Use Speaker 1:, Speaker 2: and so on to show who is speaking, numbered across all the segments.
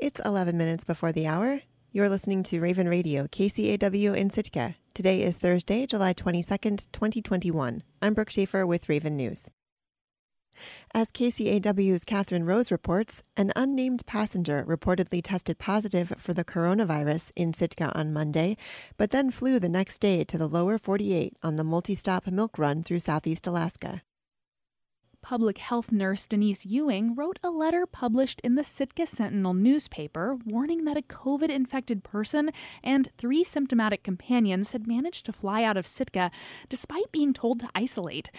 Speaker 1: It's 11 minutes before the hour. You're listening to Raven Radio, KCAW in Sitka. Today is Thursday, July 22nd, 2021. I'm Brooke Schaefer with Raven News. As KCAW's Catherine Rose reports, an unnamed passenger reportedly tested positive for the coronavirus in Sitka on Monday, but then flew the next day to the lower 48 on the multi stop milk run through southeast Alaska
Speaker 2: public health nurse Denise Ewing wrote a letter published in the Sitka Sentinel newspaper warning that a COVID infected person and three symptomatic companions had managed to fly out of Sitka despite being told to isolate.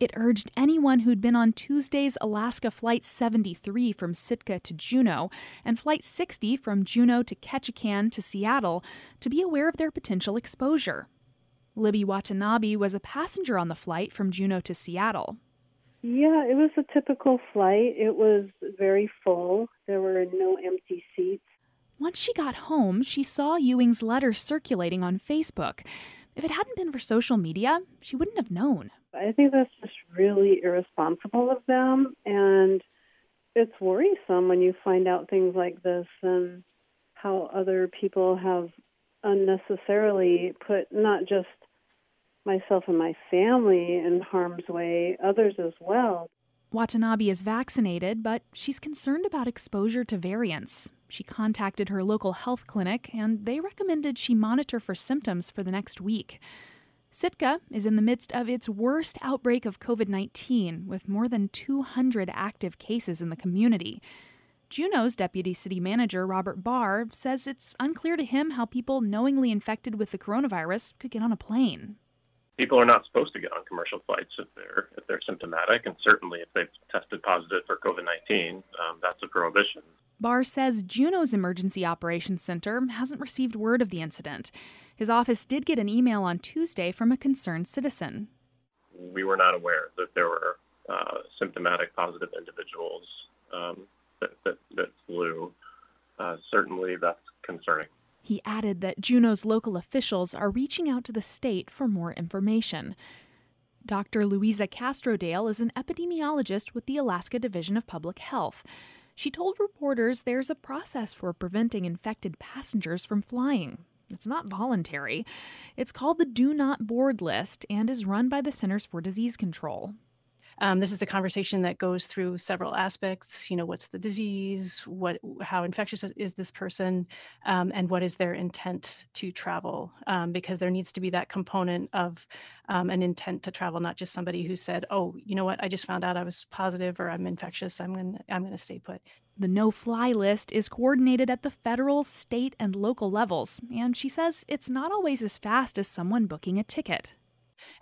Speaker 2: It urged anyone who'd been on Tuesday's Alaska Flight 73 from Sitka to Juneau and Flight 60 from Juneau to Ketchikan to Seattle to be aware of their potential exposure. Libby Watanabe was a passenger on the flight from Juneau to Seattle.
Speaker 3: Yeah, it was a typical flight. It was very full. There were no empty seats.
Speaker 2: Once she got home, she saw Ewing's letter circulating on Facebook. If it hadn't been for social media, she wouldn't have known.
Speaker 3: I think that's just really irresponsible of them. And it's worrisome when you find out things like this and how other people have unnecessarily put not just myself and my family in harm's way, others as well.
Speaker 2: Watanabe is vaccinated, but she's concerned about exposure to variants. She contacted her local health clinic, and they recommended she monitor for symptoms for the next week. Sitka is in the midst of its worst outbreak of COVID 19, with more than 200 active cases in the community. Juneau's deputy city manager, Robert Barr, says it's unclear to him how people knowingly infected with the coronavirus could get on a plane
Speaker 4: people are not supposed to get on commercial flights if they're if they're symptomatic, and certainly if they've tested positive for COVID nineteen, um, that's a prohibition.
Speaker 2: Barr says Juneau's Emergency Operations Center hasn't received word of the incident. His office did get an email on Tuesday from a concerned citizen.
Speaker 4: We were not aware that there were uh, symptomatic positive individuals um, that, that, that, flew. Uh, certainly, that's concerning.
Speaker 2: He added that Juneau's local officials are reaching out to the state for more information. Dr. Louisa Castrodale is an epidemiologist with the Alaska Division of Public Health. She told reporters there's a process for preventing infected passengers from flying. It's not voluntary. It's called the Do Not Board List and is run by the Centers for Disease Control.
Speaker 5: Um, this is a conversation that goes through several aspects. You know, what's the disease? What, how infectious is this person? Um, and what is their intent to travel? Um, because there needs to be that component of um, an intent to travel, not just somebody who said, "Oh, you know what? I just found out I was positive, or I'm infectious. I'm gonna, I'm gonna stay put."
Speaker 2: The no fly list is coordinated at the federal, state, and local levels, and she says it's not always as fast as someone booking a ticket.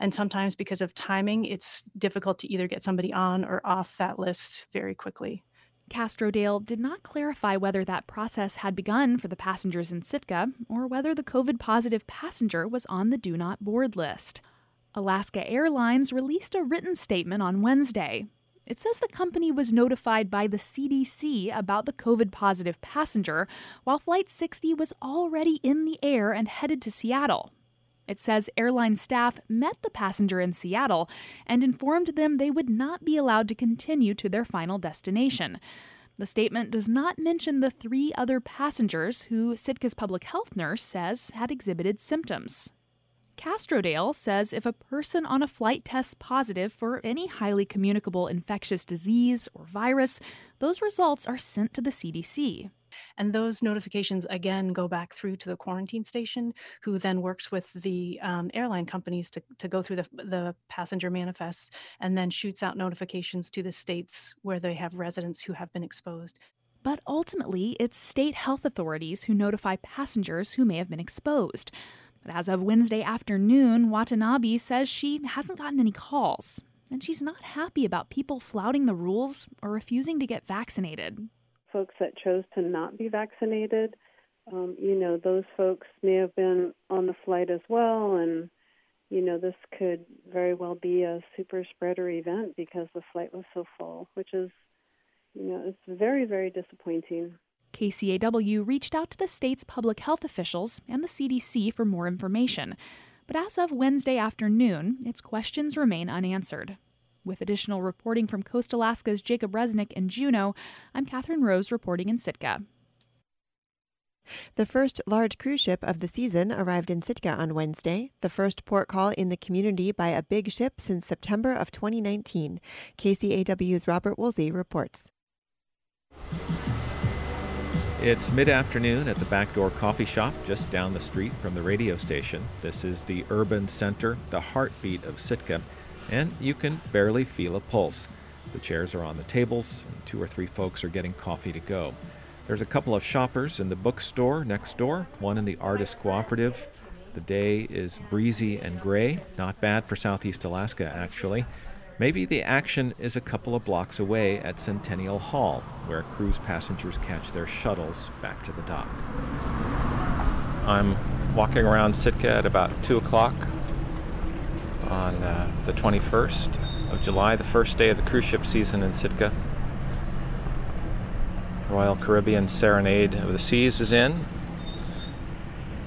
Speaker 5: And sometimes because of timing, it's difficult to either get somebody on or off that list very quickly.
Speaker 2: Castrodale did not clarify whether that process had begun for the passengers in Sitka or whether the COVID positive passenger was on the do not board list. Alaska Airlines released a written statement on Wednesday. It says the company was notified by the CDC about the COVID positive passenger while Flight 60 was already in the air and headed to Seattle. It says airline staff met the passenger in Seattle and informed them they would not be allowed to continue to their final destination. The statement does not mention the three other passengers who Sitka's public health nurse says had exhibited symptoms. Castrodale says if a person on a flight tests positive for any highly communicable infectious disease or virus, those results are sent to the CDC.
Speaker 5: And those notifications again go back through to the quarantine station, who then works with the um, airline companies to, to go through the, the passenger manifests and then shoots out notifications to the states where they have residents who have been exposed.
Speaker 2: But ultimately, it's state health authorities who notify passengers who may have been exposed. But as of Wednesday afternoon, Watanabe says she hasn't gotten any calls, and she's not happy about people flouting the rules or refusing to get vaccinated
Speaker 3: folks that chose to not be vaccinated. Um, you know, those folks may have been on the flight as well, and you know, this could very well be a super spreader event because the flight was so full, which is, you know, it's very, very disappointing.
Speaker 2: KCAW reached out to the state's public health officials and the CDC for more information. But as of Wednesday afternoon, its questions remain unanswered. With additional reporting from Coast Alaska's Jacob Resnick and Juneau, I'm Catherine Rose reporting in Sitka.
Speaker 1: The first large cruise ship of the season arrived in Sitka on Wednesday, the first port call in the community by a big ship since September of 2019. KCAW's Robert Woolsey reports.
Speaker 6: It's mid afternoon at the Backdoor Coffee Shop just down the street from the radio station. This is the urban center, the heartbeat of Sitka, and you can barely feel a pulse. The chairs are on the tables, and two or three folks are getting coffee to go. There's a couple of shoppers in the bookstore next door, one in the Artist Cooperative. The day is breezy and gray, not bad for southeast Alaska, actually. Maybe the action is a couple of blocks away at Centennial Hall, where cruise passengers catch their shuttles back to the dock. I'm walking around Sitka at about 2 o'clock on uh, the 21st of July, the first day of the cruise ship season in Sitka. Royal Caribbean Serenade of the Seas is in,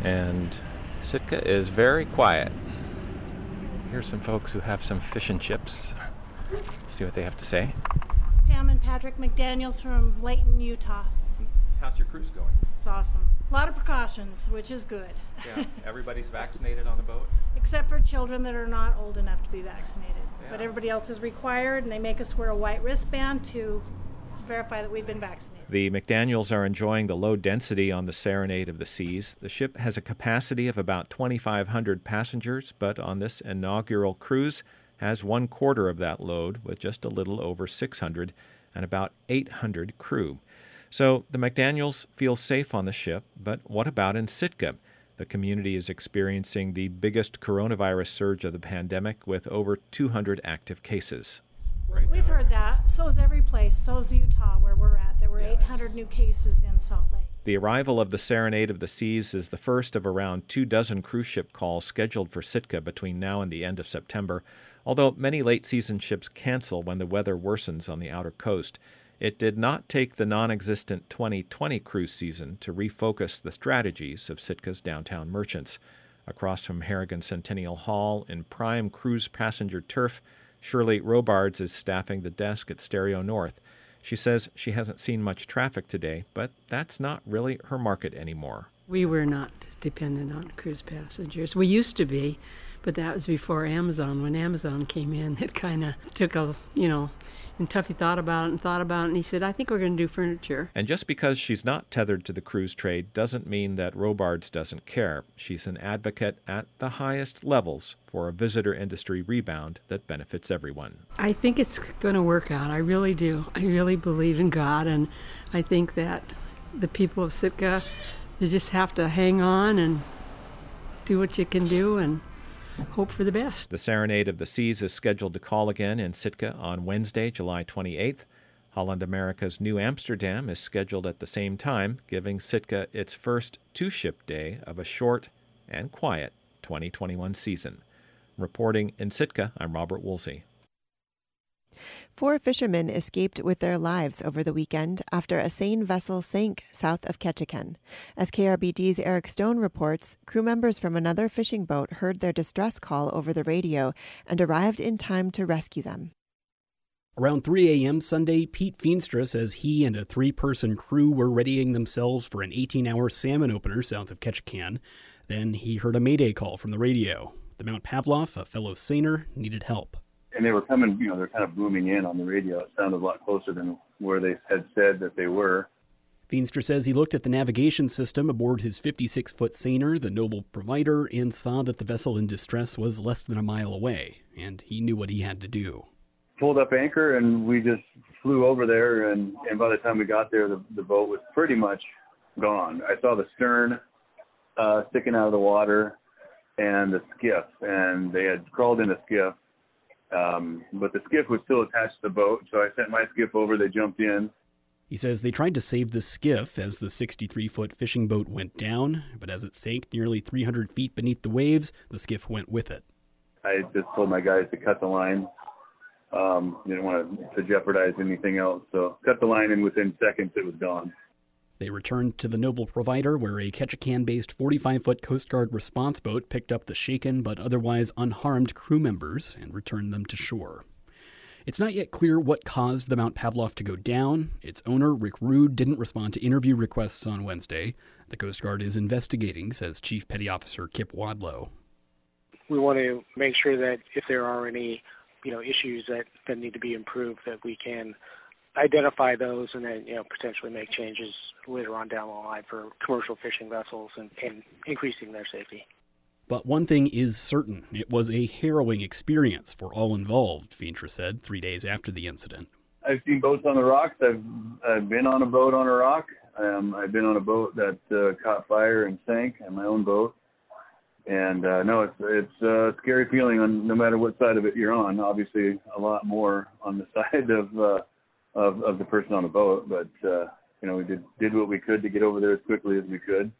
Speaker 6: and Sitka is very quiet. Here's some folks who have some fish and chips. Let's see what they have to say.
Speaker 7: Pam and Patrick McDaniels from Layton, Utah.
Speaker 6: How's your cruise going?
Speaker 7: It's awesome. A lot of precautions, which is good.
Speaker 6: Yeah, everybody's vaccinated on the boat.
Speaker 7: Except for children that are not old enough to be vaccinated. But everybody else is required, and they make us wear a white wristband to verify that we've been vaccinated.
Speaker 6: The McDaniels are enjoying the low density on the Serenade of the Seas. The ship has a capacity of about 2,500 passengers, but on this inaugural cruise has one quarter of that load with just a little over 600 and about 800 crew. So the McDaniels feel safe on the ship, but what about in Sitka? The community is experiencing the biggest coronavirus surge of the pandemic with over 200 active cases.
Speaker 7: We've heard that. So is every place. So is Utah, where we're at. There were 800 new cases in Salt Lake.
Speaker 6: The arrival of the Serenade of the Seas is the first of around two dozen cruise ship calls scheduled for Sitka between now and the end of September, although many late season ships cancel when the weather worsens on the outer coast. It did not take the non existent 2020 cruise season to refocus the strategies of Sitka's downtown merchants. Across from Harrigan Centennial Hall in prime cruise passenger turf, Shirley Robards is staffing the desk at Stereo North. She says she hasn't seen much traffic today, but that's not really her market anymore.
Speaker 8: We were not dependent on cruise passengers. We used to be, but that was before Amazon. When Amazon came in, it kind of took a, you know, and Tuffy thought about it and thought about it, and he said, I think we're going to do furniture.
Speaker 6: And just because she's not tethered to the cruise trade doesn't mean that Robards doesn't care. She's an advocate at the highest levels for a visitor industry rebound that benefits everyone.
Speaker 8: I think it's going to work out. I really do. I really believe in God, and I think that the people of Sitka, you just have to hang on and do what you can do and hope for the best.
Speaker 6: The Serenade of the Seas is scheduled to call again in Sitka on Wednesday, July 28th. Holland America's Nieuw Amsterdam is scheduled at the same time, giving Sitka its first two ship day of a short and quiet 2021 season. Reporting in Sitka, I'm Robert Woolsey.
Speaker 1: Four fishermen escaped with their lives over the weekend after a Seine vessel sank south of Ketchikan. As KRBD's Eric Stone reports, crew members from another fishing boat heard their distress call over the radio and arrived in time to rescue them.
Speaker 9: Around 3 a.m. Sunday, Pete Feenstra says he and a three person crew were readying themselves for an 18 hour salmon opener south of Ketchikan. Then he heard a mayday call from the radio. The Mount Pavlov, a fellow seiner, needed help.
Speaker 10: And they were coming, you know, they're kind of booming in on the radio. It sounded a lot closer than where they had said that they were.
Speaker 9: Feenstra says he looked at the navigation system aboard his 56 foot seiner, the Noble Provider, and saw that the vessel in distress was less than a mile away, and he knew what he had to do.
Speaker 10: Pulled up anchor and we just flew over there. And, and by the time we got there, the, the boat was pretty much gone. I saw the stern uh, sticking out of the water and the skiff, and they had crawled in the skiff. Um, but the skiff was still attached to the boat, so I sent my skiff over. They jumped in.
Speaker 9: He says they tried to save the skiff as the 63 foot fishing boat went down, but as it sank nearly 300 feet beneath the waves, the skiff went with it.
Speaker 10: I just told my guys to cut the line. Um, didn't want to, to jeopardize anything else, so cut the line, and within seconds it was gone.
Speaker 9: They returned to the Noble Provider, where a Ketchikan based 45 foot Coast Guard response boat picked up the shaken but otherwise unharmed crew members and returned them to shore. It's not yet clear what caused the Mount Pavlov to go down. Its owner, Rick Rude, didn't respond to interview requests on Wednesday. The Coast Guard is investigating, says Chief Petty Officer Kip Wadlow.
Speaker 11: We want to make sure that if there are any, you know, issues that, that need to be improved, that we can identify those and then, you know, potentially make changes later on down the line for commercial fishing vessels and, and increasing their safety.
Speaker 9: But one thing is certain it was a harrowing experience for all involved, Feenstra said three days after the incident.
Speaker 10: I've seen boats on the rocks. I've, I've been on a boat on a rock. Um, I've been on a boat that uh, caught fire and sank, and my own boat. And uh, no, it's it's a scary feeling on no matter what side of it you're on. Obviously, a lot more on the side of uh, of, of the person on the boat, but uh, you know we did did what we could to get over there as quickly as we could,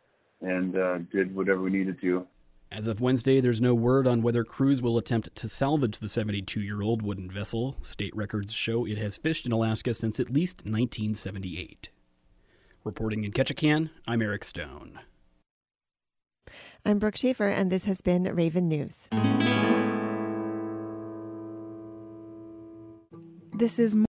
Speaker 10: and uh, did whatever we needed to.
Speaker 9: As of Wednesday, there's no word on whether crews will attempt to salvage the 72 year old wooden vessel. State records show it has fished in Alaska since at least 1978. Reporting in Ketchikan, I'm Eric Stone.
Speaker 1: I'm Brooke Schaefer, and this has been Raven News.
Speaker 2: This is